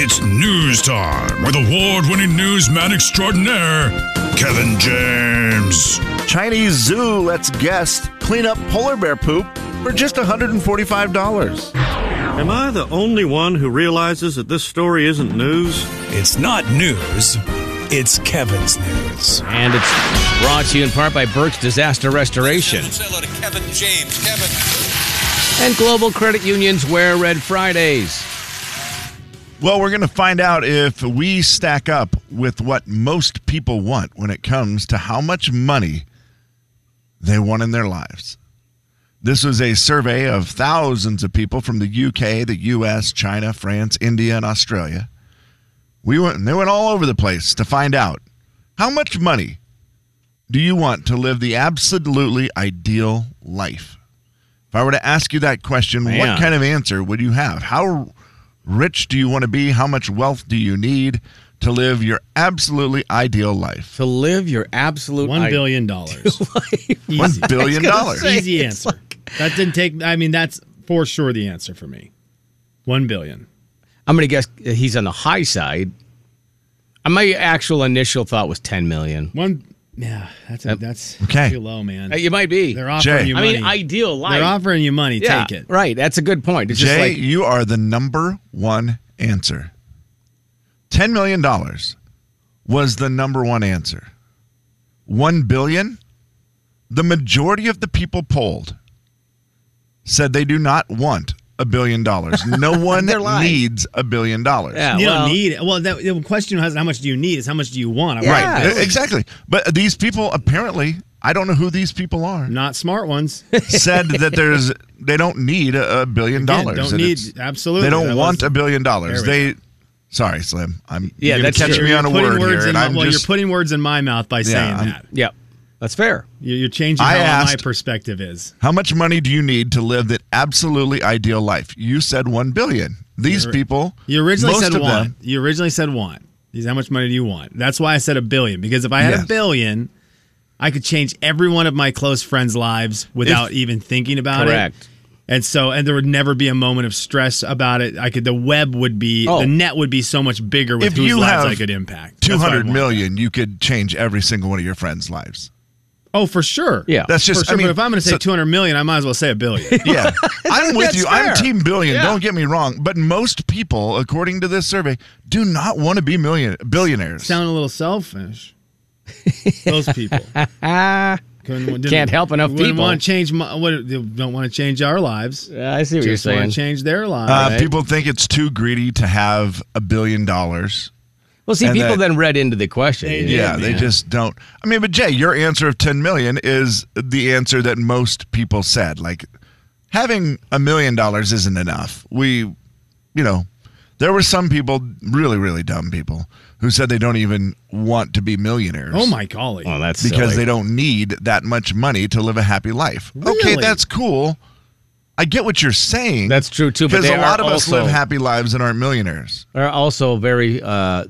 It's news time with award winning newsman extraordinaire, Kevin James. Chinese zoo lets guests clean up polar bear poop for just $145. Am I the only one who realizes that this story isn't news? It's not news, it's Kevin's news. And it's brought to you in part by Burke's Disaster Restoration Say hello to Kevin James. Kevin. and Global Credit Union's Wear Red Fridays. Well, we're going to find out if we stack up with what most people want when it comes to how much money they want in their lives. This was a survey of thousands of people from the UK, the US, China, France, India, and Australia. We went, they went all over the place to find out how much money do you want to live the absolutely ideal life? If I were to ask you that question, what kind of answer would you have? How rich do you want to be? How much wealth do you need to live your absolutely ideal life? To live your absolute billion dollars. One billion dollars. Easy answer. That didn't take. I mean, that's for sure the answer for me. One billion. I'm going to guess he's on the high side. My actual initial thought was 10 million. One. Yeah, that's a, that's Okay. too low, man. You might be. They're offering Jay. you money. I mean, ideal life. They're offering you money. yeah, Take it. Right. That's a good point. It's just Jay, like you are the number one answer. $10 million was the number one answer. 1 billion, the majority of the people polled said they do not want a billion dollars. No one needs a billion dollars. Yeah, You well, don't need it. Well, that, the question has how much do you need? Is how much do you want? Yeah. Right, exactly. But these people apparently, I don't know who these people are, Not smart ones. said that there's they don't need a, a billion Again, dollars. don't need absolutely. They don't want was- a billion dollars. There we They sorry, Slim. I'm Yeah, you're that's catch true. me on a putting word words here, in and my, I'm well, just you're putting words in my mouth by saying I'm- that. yeah, that's fair. You- You're changing I how my perspective is. How much money do you need to live that absolutely ideal life? You said one billion. These people, You originally most said of want. them, You originally said one. These how much money do you want? That's why I said a billion because if I had Yes. a billion, I could change every one of my close friends' lives without even thinking about Correct. it. Correct. And so, and there would never be a moment of stress about it. I could, the web would be, Oh. the net would be so much bigger with If whose you lives have I could impact. two That's what I hundred want. million, you could change every single one of your friends' lives. Oh, for sure. Yeah. That's just. for sure. I mean, but if I'm going to say so- 200 million, I might as well say a billion. yeah, I'm with you. fair. I'm team billion. Yeah. Don't get me wrong, but most people, according to this survey, do not want to be million billionaires. Sound a little selfish. Those people. Couldn't- Can't help enough people. Want to change my, what, they don't want to change our lives. Yeah, I see what Just you're saying. want saying. to change their lives. Uh, Right. People think it's too greedy to have a billion dollars. Well, see, and people that- then read into the question. They Yeah, did, they man. just don't. I mean, but Jay, your answer of 10 million is the answer that most people said. Like, having a million dollars isn't enough. We, you know, there were some people, really, really dumb people, who said they don't even want to be millionaires. oh my golly. Well, that's Because silly. they don't need that much money to live a happy life. Okay, that's cool. I get what you're saying. That's true, too, Because a lot are of us live happy lives and aren't millionaires. are also very uh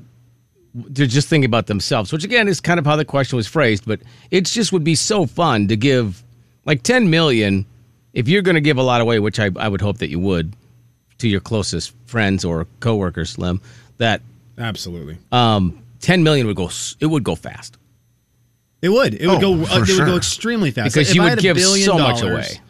they're just thinking about themselves which again is kind of how the question was phrased but it just would be so fun to give like 10 million if you're going to give a lot away which I, I would hope that you would to your closest friends or coworkers slim that Absolutely. um 10 million would go it would go fast It would. It would Oh, go. for Uh, it would go extremely fast. because If you would give so much dollars, away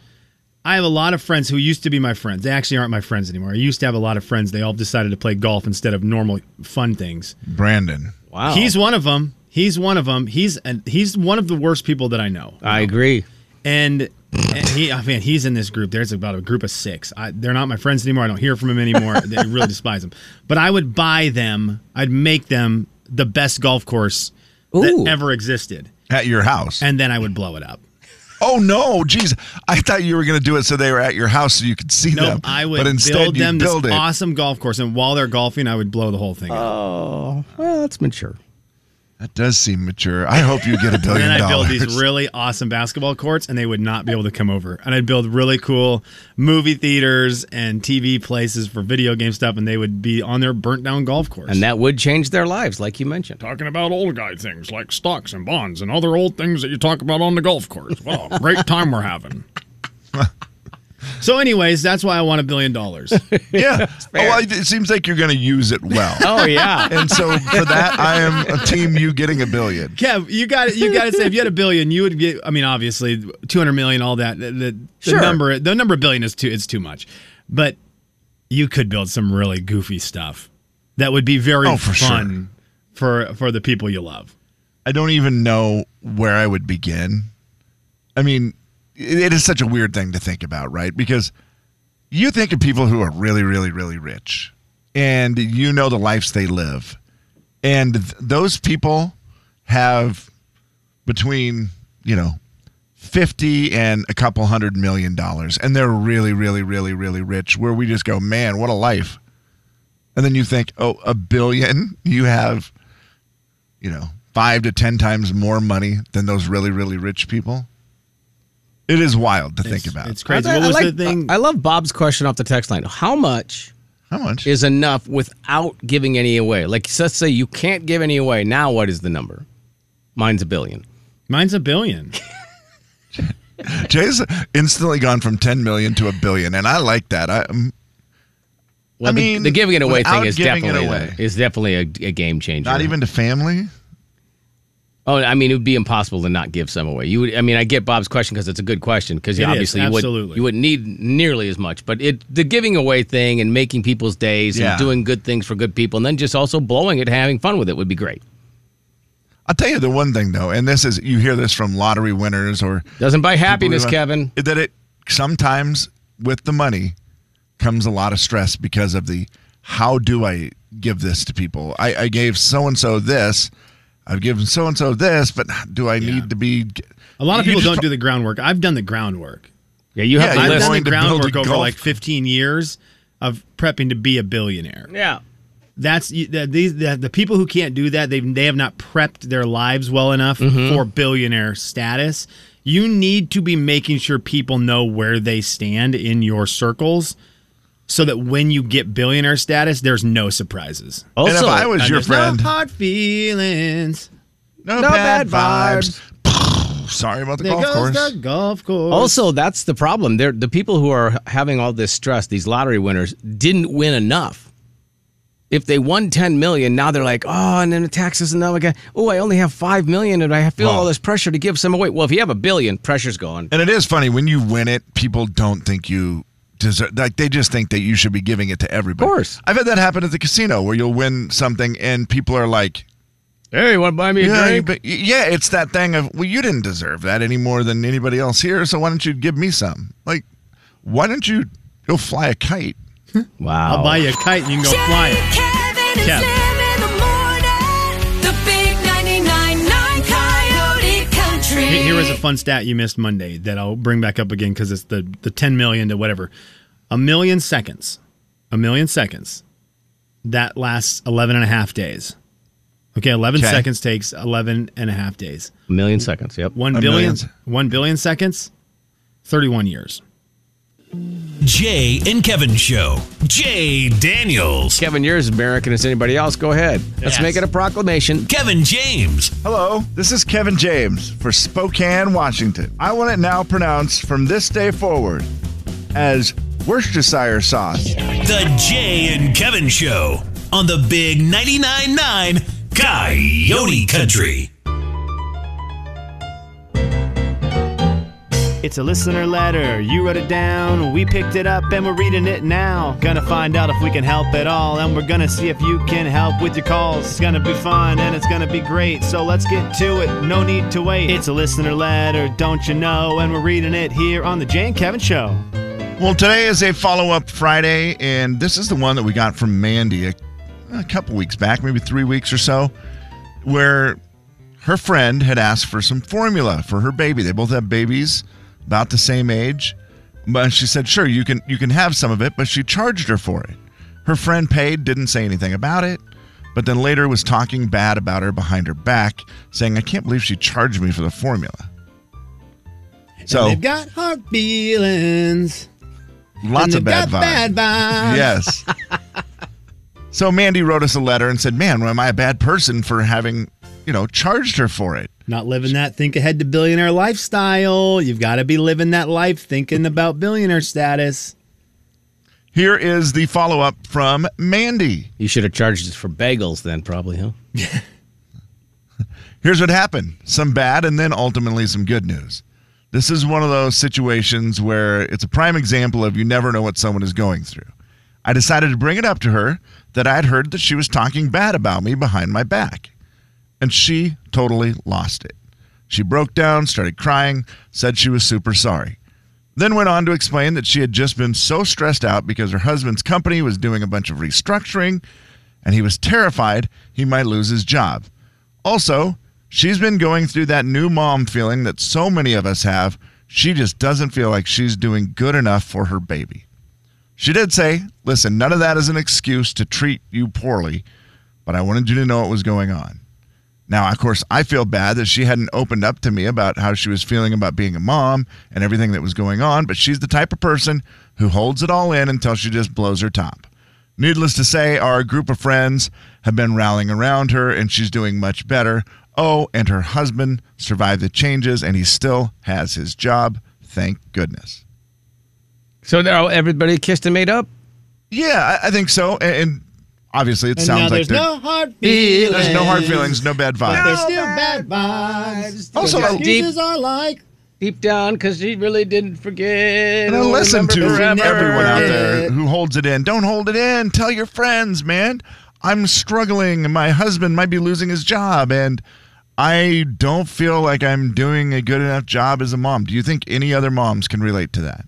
I have a lot of friends who used to be my friends. They actually aren't my friends anymore. I used to have a lot of friends. They all decided to play golf instead of normal fun things. Brandon. wow He's one of them. He's one of them. He's and he's one of the worst people that I know. i agree And, and he, oh, I mean, he's in this group. There's about a group of six. I, they're not my friends anymore. I don't hear from them anymore. they really despise them. But I would buy them. I'd make them the best golf course Ooh. that ever existed, At your house. and then I would blow it up. Oh no, geez! I thought you were going to do it so they were at your house so you could see No, them. I would but instead build them build this it. awesome golf course, and while they're golfing, I would blow the whole thing up. oh well that's mature That does seem mature. I hope you get a And billion then I'd build these really awesome basketball courts, and they would not be able to come over. And I'd build really cool movie theaters and TV places for video game stuff, and they would be on their burnt down golf course. and that would change their lives like you mentioned Talking about old guy things like stocks and bonds and other old things that you talk about on the golf course. Wow, great time we're having. So, anyways, that's why I want a billion dollars. Yeah. oh, well, it seems like you're going to use it well. Oh yeah. And so for that, I am a team you getting a billion. Kev, you got you got to say if you had a billion, you would get. I mean, obviously, two hundred million, all that. The, the, the number, the number of billion is too. It's too much, but you could build some really goofy stuff that would be very Oh, for fun for for the people you love. I don't even know where I would begin. I mean, it, is such a weird thing to think about, right? Because you think of people who are really, really, really rich and you know the lives they live. And th- those people have between, you know, 50 and a couple hundred million dollars. And they're really, really, really, really rich, where we just go, man, what a life. And then you think, oh, a billion? You have you know, five to ten times more money than those really, really rich people. It is wild to think about. It's crazy. I, what was I like- the thing? I love Bob's question off the text line. How much How much? is enough without giving any away? Like, let's say you can't give any away. Now, what is the number? Mine's a billion. Mine's a billion. Jay's instantly gone from ten million to a billion, and I like that. I, um, Well, I the- mean, the, giving it away thing is giving it definitely away. is definitely a, a game changer. not even to family. Oh, I mean, it would be impossible to not give some away. You would. I mean, I get Bob's question because it's a good question. Because It is, obviously you would you wouldn't need nearly as much. But it the giving away thing and making people's days Yeah. and doing good things for good people, and then just also blowing it, having fun with it would be great. I'll tell you the one thing though, and this is you hear this from lottery winners or Doesn't buy happiness, people who- Kevin. That it sometimes with the money comes a lot of stress because of the how do I give this to people? I, I gave so and so this. I've given so and so this, but do I need to be? A lot of people don't do the groundwork. I've done the groundwork. Yeah, you have Yeah, I've done the to build a groundwork over like 15 years of prepping to be a billionaire. Yeah. That's the, these the, the people who can't do that. They they have not prepped their lives well enough Mm-hmm. for billionaire status. You need to be making sure people know where they stand in your circles, so that when you get billionaire status, there's no surprises. Also, and if I was your there's friend, no hard feelings. no, No bad, bad vibes. Sorry about the There golf course. the golf course. Also, that's the problem. They're, the people who are having all this stress, these lottery winners, didn't win enough. If they won 10 million, now they're like, oh, and then the taxes and now again, oh, I only have 5 million and I feel Wow. all this pressure to give some away. Well, if you have a billion, pressure's gone. And it is funny when you win it, people don't think you deserve. Like they just think that you should be giving it to everybody. Of course. I've had that happen at the casino where you'll win something and people are like, Hey, you want to buy me a yeah, drink? but yeah, it's that thing of well, you didn't deserve that any more than anybody else here, so why don't you give me some? Like, why don't you go fly a kite? Wow. I'll buy you a kite and you can go fly it. Kevin and Here here was a fun stat you missed Monday that I'll bring back up again because it's the, the 10 million to whatever. A million seconds. A million seconds. That lasts 11 and a half days. Okay, 11 Okay. seconds takes 11 and a half days. A million seconds. Yep. One billion, million. 1 billion seconds, 31 years. Jay and Kevin Show. Jay Daniels. Kevin, you're as American as anybody else. Go ahead. Let's Yes. make it a proclamation. Kevin James. Hello, this is Kevin James for Spokane, Washington. I want it now pronounced from this day forward as Worcestershire sauce. The Jay and Kevin Show on the Big 99.9 9 Coyote Country. It's a listener letter. You wrote it down. We picked it up and we're reading it now. Gonna find out if we can help at all. And we're gonna see if you can help with your calls. It's gonna be fun and it's gonna be great. So let's get to it. No need to wait. It's a listener letter, don't you know? And we're reading it here on The Jay and Kevin Show. Well, today is a follow up Friday, and this is the one that we got from Mandy a, a couple weeks back, maybe three weeks or so, where her friend had asked for some formula for her baby. They both have babies about the same age, but she said, "Sure, you can you can have some of it," but she charged her for it. Her friend paid, didn't say anything about it, but then later was talking bad about her behind her back, saying, "I can't believe she charged me for the formula." So And they've got hard feelings. lots of bad vibes. bad vibes. Yes. so Mandy wrote us a letter and said, "Man, am I a bad person for having, you you know, charged her for it. Not living that think ahead to billionaire lifestyle. You've got to be living that life thinking about billionaire status. Here is the follow up from Mandy. You should have charged us for bagels then, probably, huh? Here's what happened some bad and then ultimately some good news. This is one of those situations where it's a prime example of you never know what someone is going through. I decided to bring it up to her that I had heard that she was talking bad about me behind my back. And she totally lost it. She broke down, started crying, said she was super sorry. Then went on to explain that she had just been so stressed out because her husband's company was doing a bunch of restructuring and he was terrified he might lose his job. Also, she's been going through that new mom feeling that so many of us have. She just doesn't feel like she's doing good enough for her baby. She did say, listen, none of that is an excuse to treat you poorly, but I wanted you to know what was going on. Now, of course, I feel bad that she hadn't opened up to me about how she was feeling about being a mom and everything that was going on, but she's the type of person who holds it all in until she just blows her top. Needless to say, our group of friends have been rallying around her and she's doing much better. Oh, and her husband survived the changes and he still has his job. Thank goodness. So now everybody kissed and made up? Yeah, I, I think so. And obviously, it And now sounds like there's no hard feelings. there's no hard feelings, no bad But vibes. there's still bad vibes. Also, Because I- excuses are like Deep down, because she really didn't forget. And I oh, listen to everyone out there who holds it in. Don't hold it in. Tell your friends, man. I'm struggling. and My husband might be losing his job, and I don't feel like I'm doing a good enough job as a mom. Do you think any other moms can relate to that?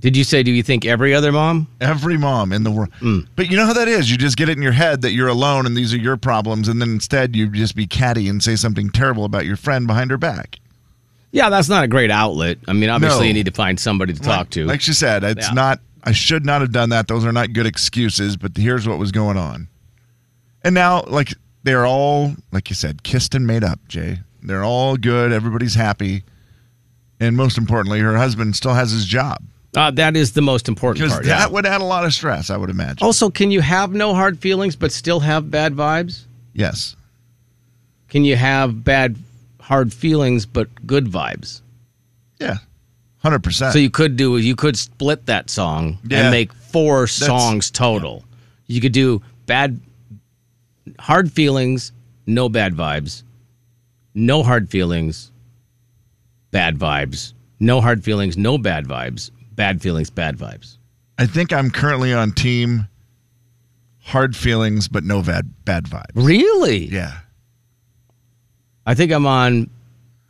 Did you say, do you think every other mom? Every mom in the world. Hmm. But you know how that is. You just get it in your head that you're alone and these are your problems, and then instead you just be catty and say something terrible about your friend behind her back. Yeah, that's not a great outlet. I mean, obviously, No. you need to find somebody to talk to. Like she said, it's Yeah. not. I should not have done that. Those are not good excuses. But here's what was going on. And now, like they're all, like you said, kissed and made up. Jay, they're all good. Everybody's happy. And most importantly, her husband still has his job Uh, that is the most important part. that yeah. would add a lot of stress. I would imagine. Also, can you have no hard feelings but still have bad vibes? yes. Can you have bad, hard feelings but good vibes? Yeah. Hundred percent. So you could do you could split that song Yeah. and make four songs total. You could do bad hard feelings, no bad vibes. No hard feelings, bad vibes. No hard feelings, no bad vibes. Bad feelings, bad vibes. I think I'm currently on team hard feelings, but no bad bad vibes. Really? Yeah. I think I'm on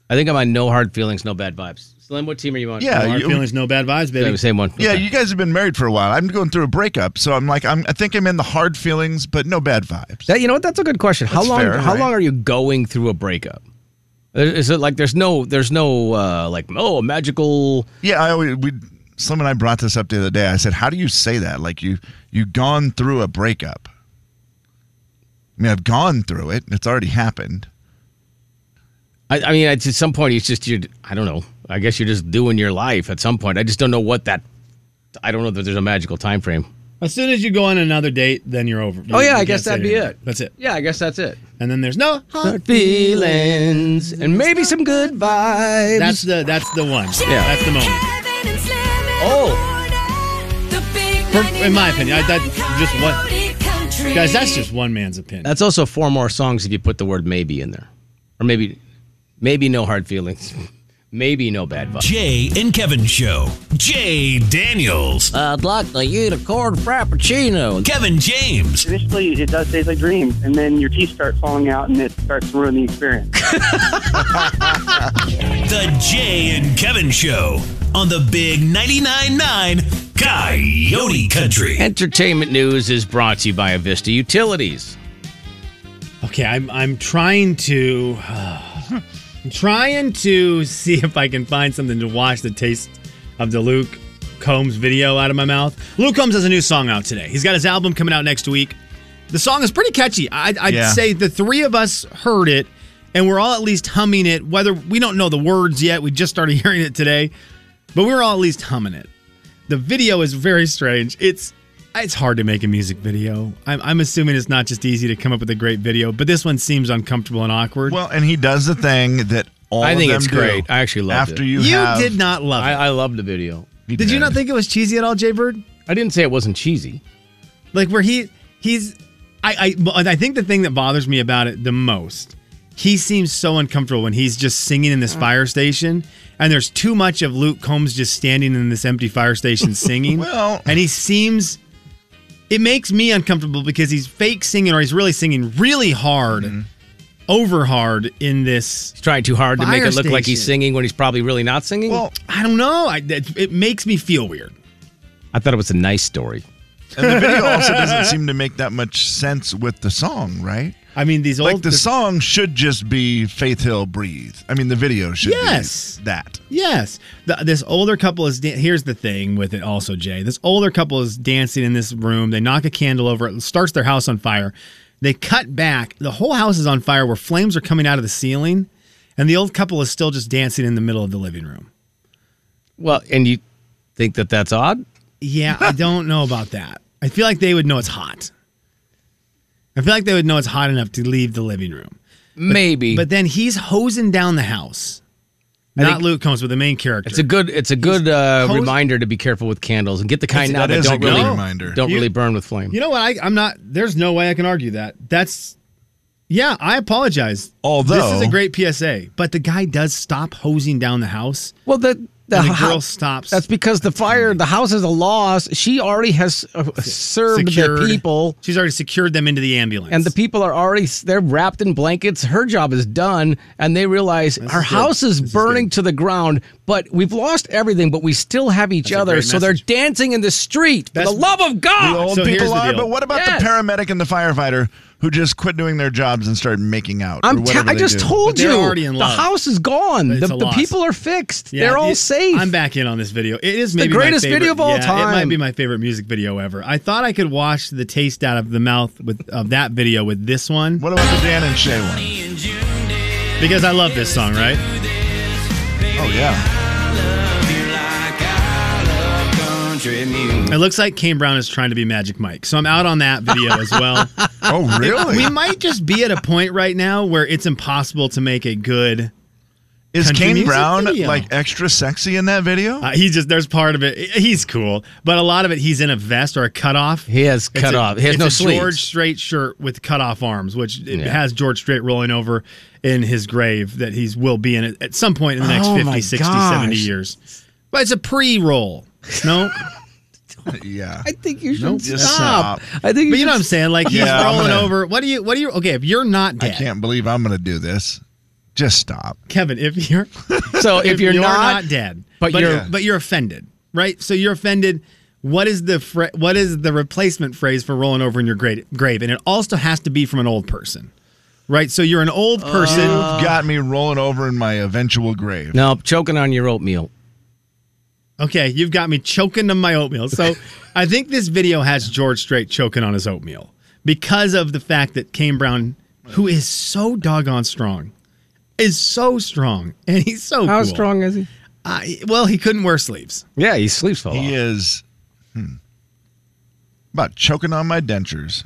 I think I'm on no hard feelings, no bad vibes. Slim, what team are you on? Yeah, no hard you- feelings, no bad vibes, Yeah, baby. same one. Yeah, Okay. you guys have been married for a while. I'm going through a breakup, so I'm like, I'm, I think I'm in the hard feelings, but no bad vibes. That you know what? That's a good question. How That's long? fair, how right? long are you going through a breakup? Is it like there's no there's no uh, like oh a magical yeah, I always we. Slim and I brought this up the other day. I said, "How do you say that? Like you you've gone through a breakup? I mean, I've gone through it. It's already happened. I, I mean, at some point, it's just you. I don't know. I guess you're just doing your life at some point. I just don't know what that. I don't know that there's a magical time frame. As soon as you go on another date, then you're over. Oh yeah, you I guess that'd be anymore. it. That's it. Yeah, I guess that's it. And then there's no hard Feelings and maybe some good vibes. That's the that's the one. Yeah. That's the moment. Kevin and Slim in Oh. Florida. The big For- in my opinion, I- that's just one- Country. Guys, that's just one man's opinion. That's also four more songs if you put the word maybe in there, or maybe, maybe no hard feelings, maybe no bad vibes. Jay and Kevin Show. Jay Daniels. I'd like to eat a corn frappuccino. Kevin James. Initially, it does taste like dreams, and then your teeth start falling out, and it starts to ruin the experience. The Jay and Kevin Show on the Big 99.9 9 Coyote Country. Entertainment news is brought to you by Avista Utilities. Okay, I'm I'm trying to uh, I'm trying to see if I can find something to wash the taste of the Luke Combs video out of my mouth. Luke Combs has a new song out today. He's got his album coming out next week. The song is pretty catchy. I'd, I'd Yeah. say the three of us heard it, and we're all at least humming it. Whether we don't know the words yet, we just started hearing it today, but we were all at least humming it. The video is very strange. It's It's hard to make a music video. I'm, I'm assuming it's not just easy to come up with a great video, but this one seems uncomfortable and awkward. Well, and he does the thing that all I of think them it's do. great. I actually loved After it. you, you have, did not love it. I, I loved the video. He did you not think it was cheesy at all, Jay Bird? I didn't say it wasn't cheesy. Like where he he's I I I think the thing that bothers me about it the most, he seems so uncomfortable when he's just singing in this mm. fire station, and there's too much of Luke Combs just standing in this empty fire station singing. Well- and he seems. It makes me uncomfortable because he's fake singing or he's really singing really hard, Mm-hmm. over hard in this. He's trying too hard to make it look like he's singing when he's probably really not singing. Well, I don't know. I, it, it makes me feel weird. I thought it was a nice story. and the video also doesn't seem to make that much sense with the song, right? I mean, these old Like the song should just be Faith Hill Breathe. I mean, the video should Yes. be that. Yes. The, this older couple is. Dan- Here's the thing with it, also, Jay. This older couple is dancing in this room. They knock a candle over it, starts their house on fire. They cut back. The whole house is on fire where flames are coming out of the ceiling. And the old couple is still just dancing in the middle of the living room. Well, and you think that that's odd? Yeah, I don't know about that. I feel like they would know it's hot. I feel like they would know it's hot enough to leave the living room. Maybe. But then he's hosing down the house. I Not Luke Combs, but the main character. It's a good it's a good uh, hose- reminder to be careful with candles and get the kind That's- now that that, is a don't good really reminder. don't You- really burn with flame. You know what? I, I'm not. There's no way I can argue that. That's. Yeah, I apologize. Although- this is a great PSA, but the guy does stop hosing down the house. well, the the, And the hou- girl stops. That's because the fire, the house is a loss. She already has uh, served Secured. the people, She's already secured them into the ambulance. and the people are already they're wrapped in blankets. Her job is done, and they realize our is house is This burning good. to the ground. But we've lost everything, but we still have each That's other. So message. they're dancing in the street. For the love of God, The God! old so people the are, deal. but what about Yes. the paramedic and the firefighter who just quit doing their jobs and started making out? I'm te- whatever I just do? told you already in the house is gone. The, the people are fixed. Yeah, They're all it- safe. I'm back in on this video. It is the maybe my greatest favorite- video of all yeah, It might be my favorite music video ever. I thought I could wash the taste out of the mouth with of that video with this one What about the Dan and Shay one? because I love this song, right? Oh yeah. It looks like Kane Brown is trying to be Magic Mike, so I'm out on that video as well. Oh really? we might just be at a point right now where it's impossible to make a good. Is Kane Brown video. like extra sexy in that video? Uh, he just there's part of it. He's cool, but a lot of it he's in a vest or a cutoff. He has It's cut a- He has it's no a sleeves. George Strait shirt with cut off arms, which it Yeah. has George Strait rolling over in his grave that he's will be in it at some point in the next Oh 50, my 60, 70 years. But it's a pre-roll. No, yeah. I think you should Nope. Just stop. stop. I think you but you know what I'm saying? Like he's Yeah, I'm rolling gonna- over. What do you? What do you? Okay, if you're not dead? I dead, can't believe I'm going to do this. Just stop. Kevin, if you're So if, you're, not, dead, but but, you're- you're but you're offended, right? So you're offended. What is the fra- what is the replacement phrase for rolling over in your gra- grave? And it also has to be from an old person, right? So you're an old person. You've got me rolling over in my eventual grave. no choking on your oatmeal. Okay, you've got me choking on my oatmeal. So I think this video has George Strait choking on his oatmeal because of the fact that Kane Brown, who is so doggone strong, is so strong, and he's so How cool. strong is he? Uh, well, he couldn't wear sleeves. Yeah, he sleeps fell He off. is hmm, about choking on my dentures.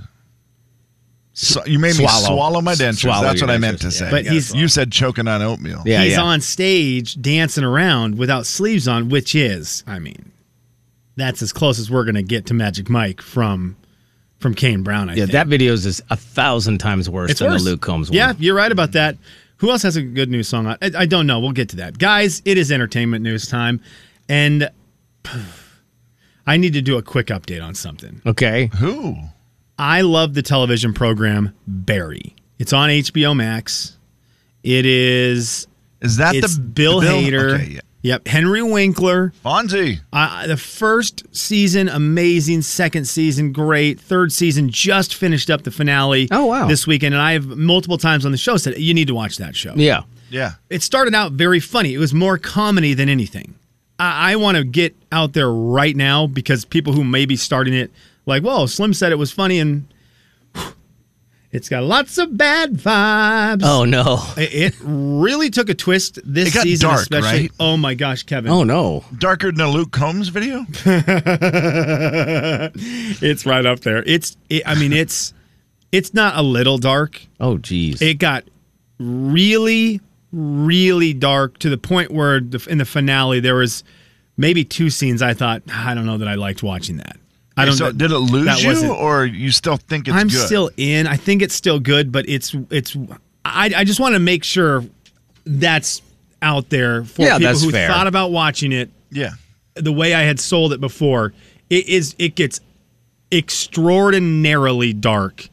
So, you made Swallow. me swallow my dentures. Swallow That's your what I meant dentures, to yeah. say. But he's- you said choking on oatmeal. Yeah, he's yeah. on stage dancing around without sleeves on, which is, I mean, that's as close as we're gonna get to Magic Mike from from Kane Brown. I Yeah, think. that video is a thousand times worse it's than worse. the Luke Combs one. Yeah, you're right about that. Who else has a good news song? I, I don't know. We'll get to that, guys. It is entertainment news time, and I need to do a quick update on something. Okay. Who? I love the television program Barry. It's on HBO Max. It is. Is that it's the Bill, the Hader? Okay, yeah. Yep, Henry Winkler. Fonzie. Uh, the first season, amazing. Second season, great. Third season, just finished up the finale. Oh, wow. This weekend, and I have multiple times on the show said you need to watch that show. Yeah. Yeah. It started out very funny. It was more comedy than anything. I, I want to get out there right now because people who may be starting it, like, whoa, Slim said it was funny, and It's got lots of bad vibes. Oh no. It it really took a twist this It got season, dark, especially. right? Oh my gosh, Kevin! Oh no. Darker than a Luke Combs video? it's right up there. It's. It, I mean, it's. It's not a little dark. Oh geez. It got really, really dark to the point where the, in the finale there was maybe two scenes I thought ah, I don't know that I liked watching that. I don't. so did it lose you, wasn't- or you still think it's I'm good? still in. I think it's still good, but it's it's. I I just want to make sure that's out there for Yeah, people who fair. thought about watching it yeah. the way I had sold it before. It is. It gets extraordinarily dark,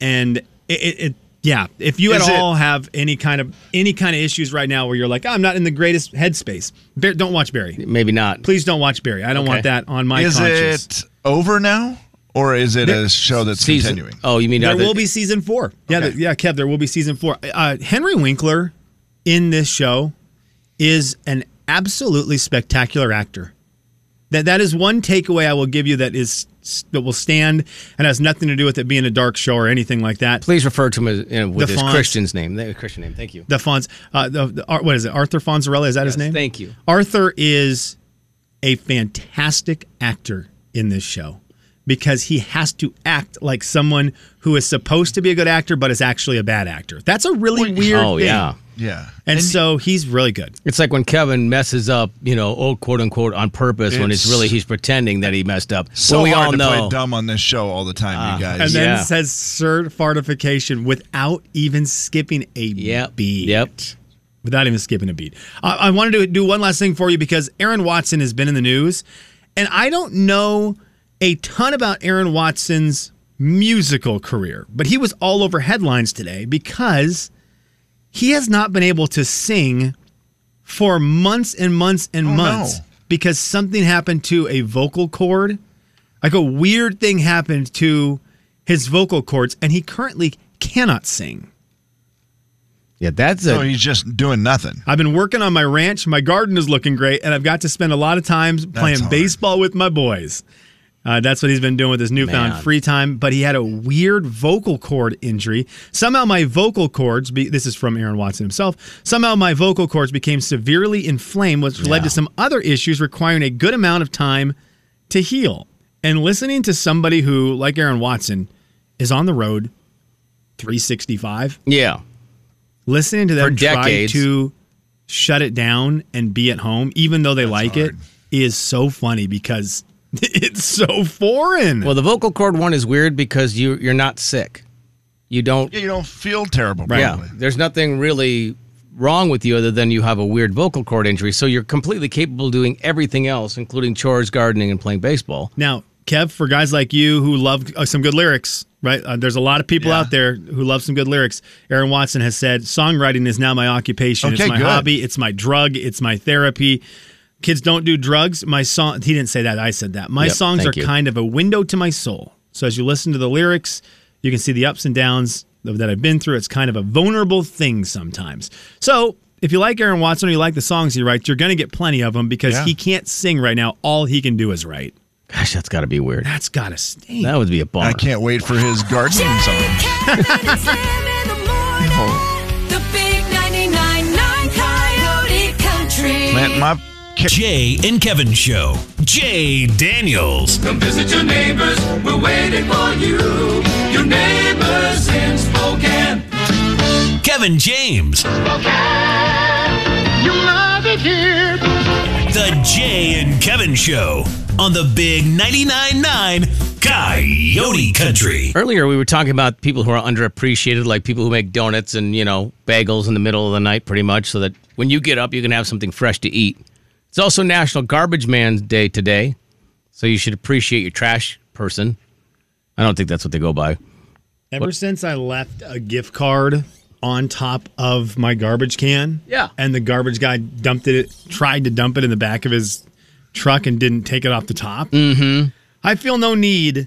and it. it, it yeah, if you at Is it- all have any kind of any kind of issues right now where you're like, I'm not in the greatest headspace, Bear, don't watch Barry. Maybe not. Please don't watch Barry. I don't Okay. want that on my is conscience. it over now, or is it a show that's Season- continuing? Oh, you mean There uh, the- will be season four. Yeah, Okay. th- yeah, Kev. There will be season four. Uh, Henry Winkler in this show is an absolutely spectacular actor. That that is one takeaway I will give you that is that will stand and has nothing to do with it being a dark show or anything like that. Please refer to him as, you know, with The his Fonz. Christian's name. The Christian name. Thank you. The Fonz, uh, the, the what is it? Arthur Fonzarelli is that his name? thank you. Arthur is a fantastic actor in this show because he has to act like someone who is supposed to be a good actor but is actually a bad actor. That's a really weird Oh thing. yeah. Yeah. And, so he's really good. It's like when Kevin messes up, you know, oh quote unquote on purpose when it's It's really he's pretending that he messed up. so when we hard all to know. play dumb on this show all the time, you ah. guys. And then Yeah. says certification without even skipping a Yep. beat. Yep. Without even skipping a beat. I, I wanted to do one last thing for you because Aaron Watson has been in the news, and I don't know a ton about Aaron Watson's musical career, but he was all over headlines today because he has not been able to sing for months and months and Oh, no. months because something happened to a vocal cord. Like a weird thing happened to his vocal cords, and he currently cannot sing. Yeah, that's it. so a he's just doing nothing. I've been working on my ranch. My garden is looking great, and I've got to spend a lot of time playing hard. baseball with my boys. Uh, that's what he's been doing with his newfound Man. free time. But he had a weird vocal cord injury. Somehow my vocal cords, be, this is from Aaron Watson himself, somehow my vocal cords became severely inflamed, which led to some other issues requiring a good amount of time to heal. And listening to somebody who, like Aaron Watson, is on the road 365, yeah. listening to them For try to shut it down and be at home, even though they like hard. it, is so funny because it's so foreign. Well, the vocal cord one is weird because you you're not sick. You don't. Yeah, you don't feel terrible, probably. Yeah. There's nothing really wrong with you other than you have a weird vocal cord injury. So you're completely capable of doing everything else, including chores, gardening, and playing baseball. now, Kev, for guys like you who love uh, some good lyrics, right? Uh, there's a lot of people Yeah. out there who love some good lyrics. Aaron Watson has said, "Songwriting is now my occupation. Okay, it's my good. hobby. It's my drug. It's my therapy." Kids don't do drugs. My song. He didn't say that. I said that. My Yep, songs are you. kind of a window to my soul. So as you listen to the lyrics, you can see the ups and downs that I've been through. It's kind of a vulnerable thing sometimes. So if you like Aaron Watson or you like the songs he writes, you're going to get plenty of them because Yeah. he can't sing right now. All he can do is write. Gosh, that's got to be weird. That's got to stink. That would be a bummer. I can't wait for his gardening Jay, song. Kevin, and Slim in the morning. The big 99.9 Coyote Country. Plant my kick. Jay and Kevin Show. Jay Daniels. Come visit your neighbors, we're waiting for you. Your neighbors in Spokane. Kevin James. Spokane. You love it here. The Jay and Kevin Show on the Big 99.9 9 Coyote Country. Earlier, we were talking about people who are underappreciated, like people who make donuts and, you know, bagels in the middle of the night, pretty much, so that when you get up, you can have something fresh to eat. It's also National Garbage Man Day today, so you should appreciate your trash person. I don't think that's what they go by. Ever since I left a gift card on top of my garbage can, Yeah. and the garbage guy dumped it, tried to dump it in the back of his truck and didn't take it off the top. Mm-hmm. I feel no need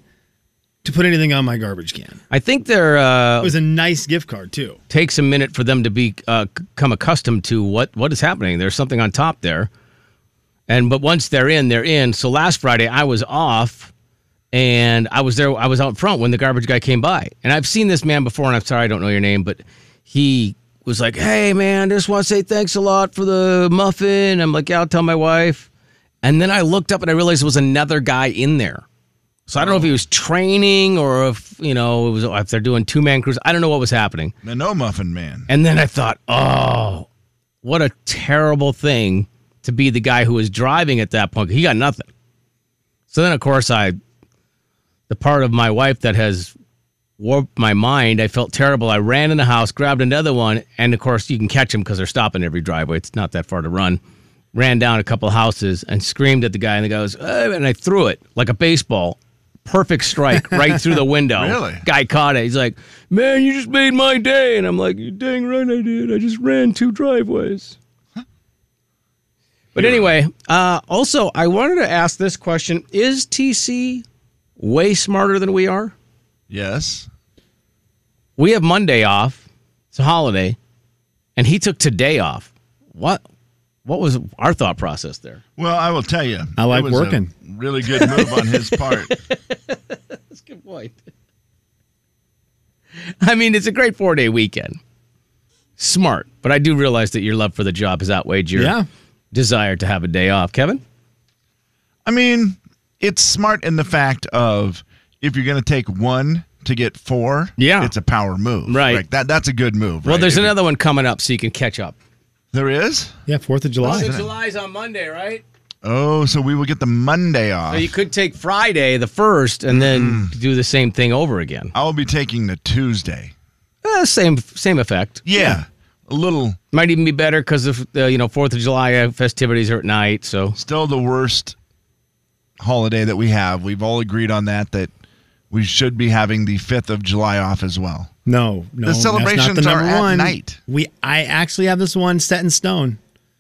to put anything on my garbage can. I think there uh, It was a nice gift card too. takes a minute for them to be uh, c- come accustomed to what what is happening. There's something on top there, and but once they're in, they're in. So last Friday I was off, and I was there. I was out front when the garbage guy came by, and I've seen this man before. And I'm sorry, I don't know your name, but he was like, "Hey, man, just want to say thanks a lot for the muffin." I'm like, "Yeah, I'll tell my wife." And then I looked up and I realized it was another guy in there. So I don't know if he was training or if you know it was if they're doing two man crews. I don't know what was happening. The no muffin man. And then I thought, oh, what a terrible thing to be the guy who was driving at that point. He got nothing. So then, of course, I, the part of my wife that has warped my mind, I felt terrible. I ran in the house, grabbed another one, and of course, you can catch them because they're stopping every driveway. It's not that far to run. Ran down a couple houses and screamed at the guy, and the guy goes, "Eh," and I threw it like a baseball. Perfect strike right through the window. Really? Guy caught it. He's like, "Man, you just made my day." And I'm like, "You dang right I did. I just ran two driveways." But anyway, uh, also I wanted to ask this question: Is TC way smarter than we are? Yes. We have Monday off. It's a holiday, and he took today off. What? What was our thought process there? Well, I will tell you. I like it was a working. really good move on his part. That's a good point. I mean, it's a great four day weekend. Smart, but I do realize that your love for the job has outweighed your Yeah. Desire to have a day off. Kevin? I mean, it's smart in the fact of if you're going to take one to get four, Yeah. it's a power move. Right. Like that. That's a good move. Well, right? there's If you- another one coming up so you can catch up. There is. Yeah, Fourth of July. Fourth of July's on Monday, right? Oh, so we will get the Monday off. So you could take Friday, the first, and then do the same thing over again. I'll be taking the Tuesday. Uh, same same effect. Yeah, a little. Might even be better because of uh, you know Fourth of July uh, festivities are at night. So Still the worst holiday that we have. We've all agreed on that. That we should be having the fifth of July off as well. No, no. The celebrations that's not the are number at one. night. We, I actually have this one set in stone.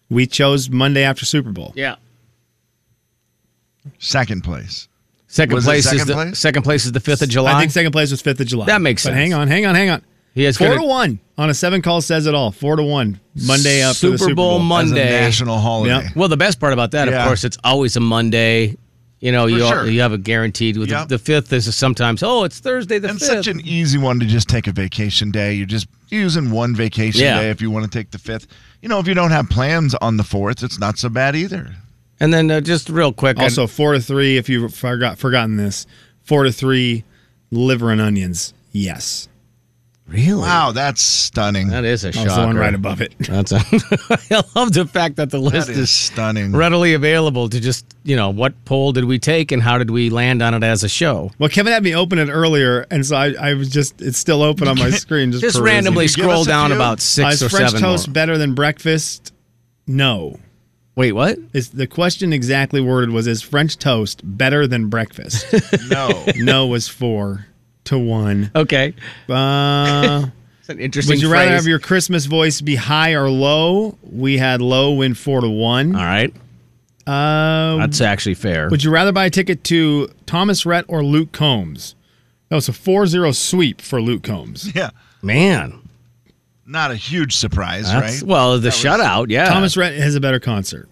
We chose Monday after Super Bowl. yeah, Second place. second Was it place is second the place? second place is the fifth of July. I think second place was fifth of July. That makes sense. But sense. hang on, hang on, hang on. He has Four gonna- to one on a seven call says it all. Four to one Monday after the Super Super Bowl Bowl. Monday. As a national holiday. Yep. Well, the best part about that, Yeah. of course, it's always a Monday. You know, For you sure. you have a guaranteed with Yep. the, the fifth. Is sometimes oh, it's Thursday the and fifth. such an easy one to just take a vacation day. You're just using one vacation Yeah. day if you want to take the fifth. You know, if you don't have plans on the fourth, it's not so bad either. and then uh, just real quick, I- Also, four to three. If you forgot forgotten this, four to three, liver and onions. Yes, really, Wow, that's stunning. that is a that shocker. was the one right above it. That's a, I love the fact that the list That is is stunning. readily available to just you know what poll did we take and how did we land on it as a show. Well, Kevin had me open it earlier, and so I, I was just it's still open on my screen. Just, Just randomly scroll down few. about Uh, six is or French seven toast more. better than breakfast? No. Wait, what? Is the question exactly worded was is French toast better than breakfast? No. no was four to one. Okay, Uh, it's an interesting. would you rather phrase. have your Christmas voice be high or low? We had low win four to one. All right, Uh, that's actually fair. would you rather buy a ticket to Thomas Rhett or Luke Combs? That was a 4-0 sweep for Luke Combs. yeah. Man, Not a huge surprise, that's right? well the That was- shutout. Yeah, Thomas Rhett has a better concert.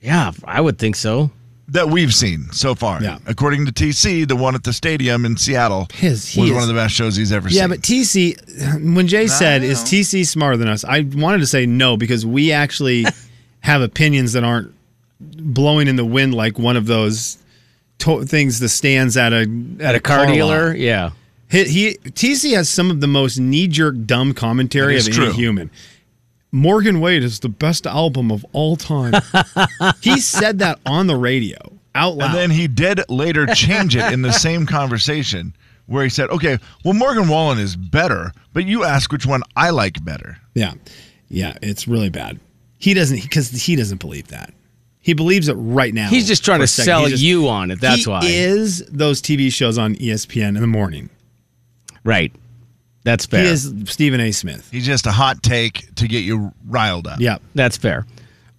Yeah, I would think so. That we've seen so far. Yeah. According to TC, the one at the stadium in Seattle His- he was is- one of the best shows he's ever seen. Yeah, seen. but TC, when Jay said, "Is know. TC smarter than us?" I wanted to say no because we actually have opinions that aren't blowing in the wind like one of those to- things that stands at a At a car, lot. dealer, yeah. He, he TC has some of the most knee jerk dumb commentary That of is any true. human. Morgan Wade is the best album of all time. he said that on the radio out loud. and then he did later change it in the same conversation where he said, okay, well, Morgan Wallen is better, but you ask which one I like better. Yeah. Yeah, it's really bad. He doesn't because he doesn't believe that. He believes it right now. He's just trying to sell just- you on it. That's he why. is those TV shows on ESPN in the morning. Right. That's fair. He is Stephen A. Smith. He's just a hot take to get you riled up. Yeah. That's fair.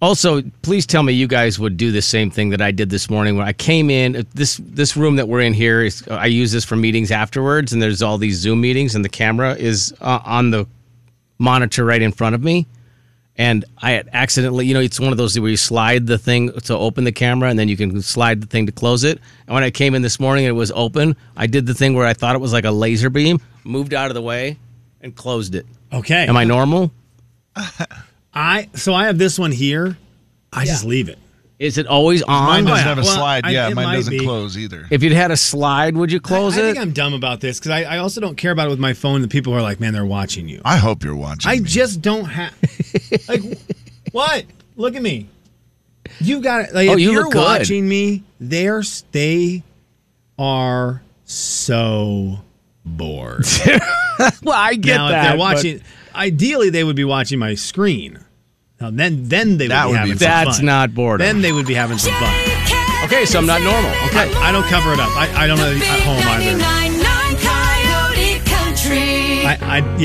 Also, please tell me you guys would do the same thing that I did this morning when I came in. This this room that we're in here is I use this for meetings afterwards, and there's all these Zoom meetings, and the camera is uh, on the monitor right in front of me. And I had accidentally, you know, it's one of those where you slide the thing to open the camera and then you can slide the thing to close it. And when I came in this morning and it was open, I did the thing where I thought it was like a laser beam, moved out of the way, and closed it. Okay. Am I normal? I so I have this one here. I just leave it. Is it always on? Mine doesn't have a Well, slide. I- yeah, it mine doesn't be. close either. If you'd had a slide, would you close I, I it? think I'm dumb about this because I, I also don't care about it with my phone. The people are like, man, they're watching you. I hope you're watching. I me. just don't have. like, what? Look at me. You got it. Like, Oh, if you you're look good. watching me, they're they are so bored. well, I get now, that. if they're but watching, ideally they would be watching my screen. Now, then, then they would That be would be having some That's fun. not boredom. Then they would be having some fun. Okay, so I'm not normal. Okay. I, I don't cover it up. I, I don't know at home either. 99.9 Coyote Country. I, I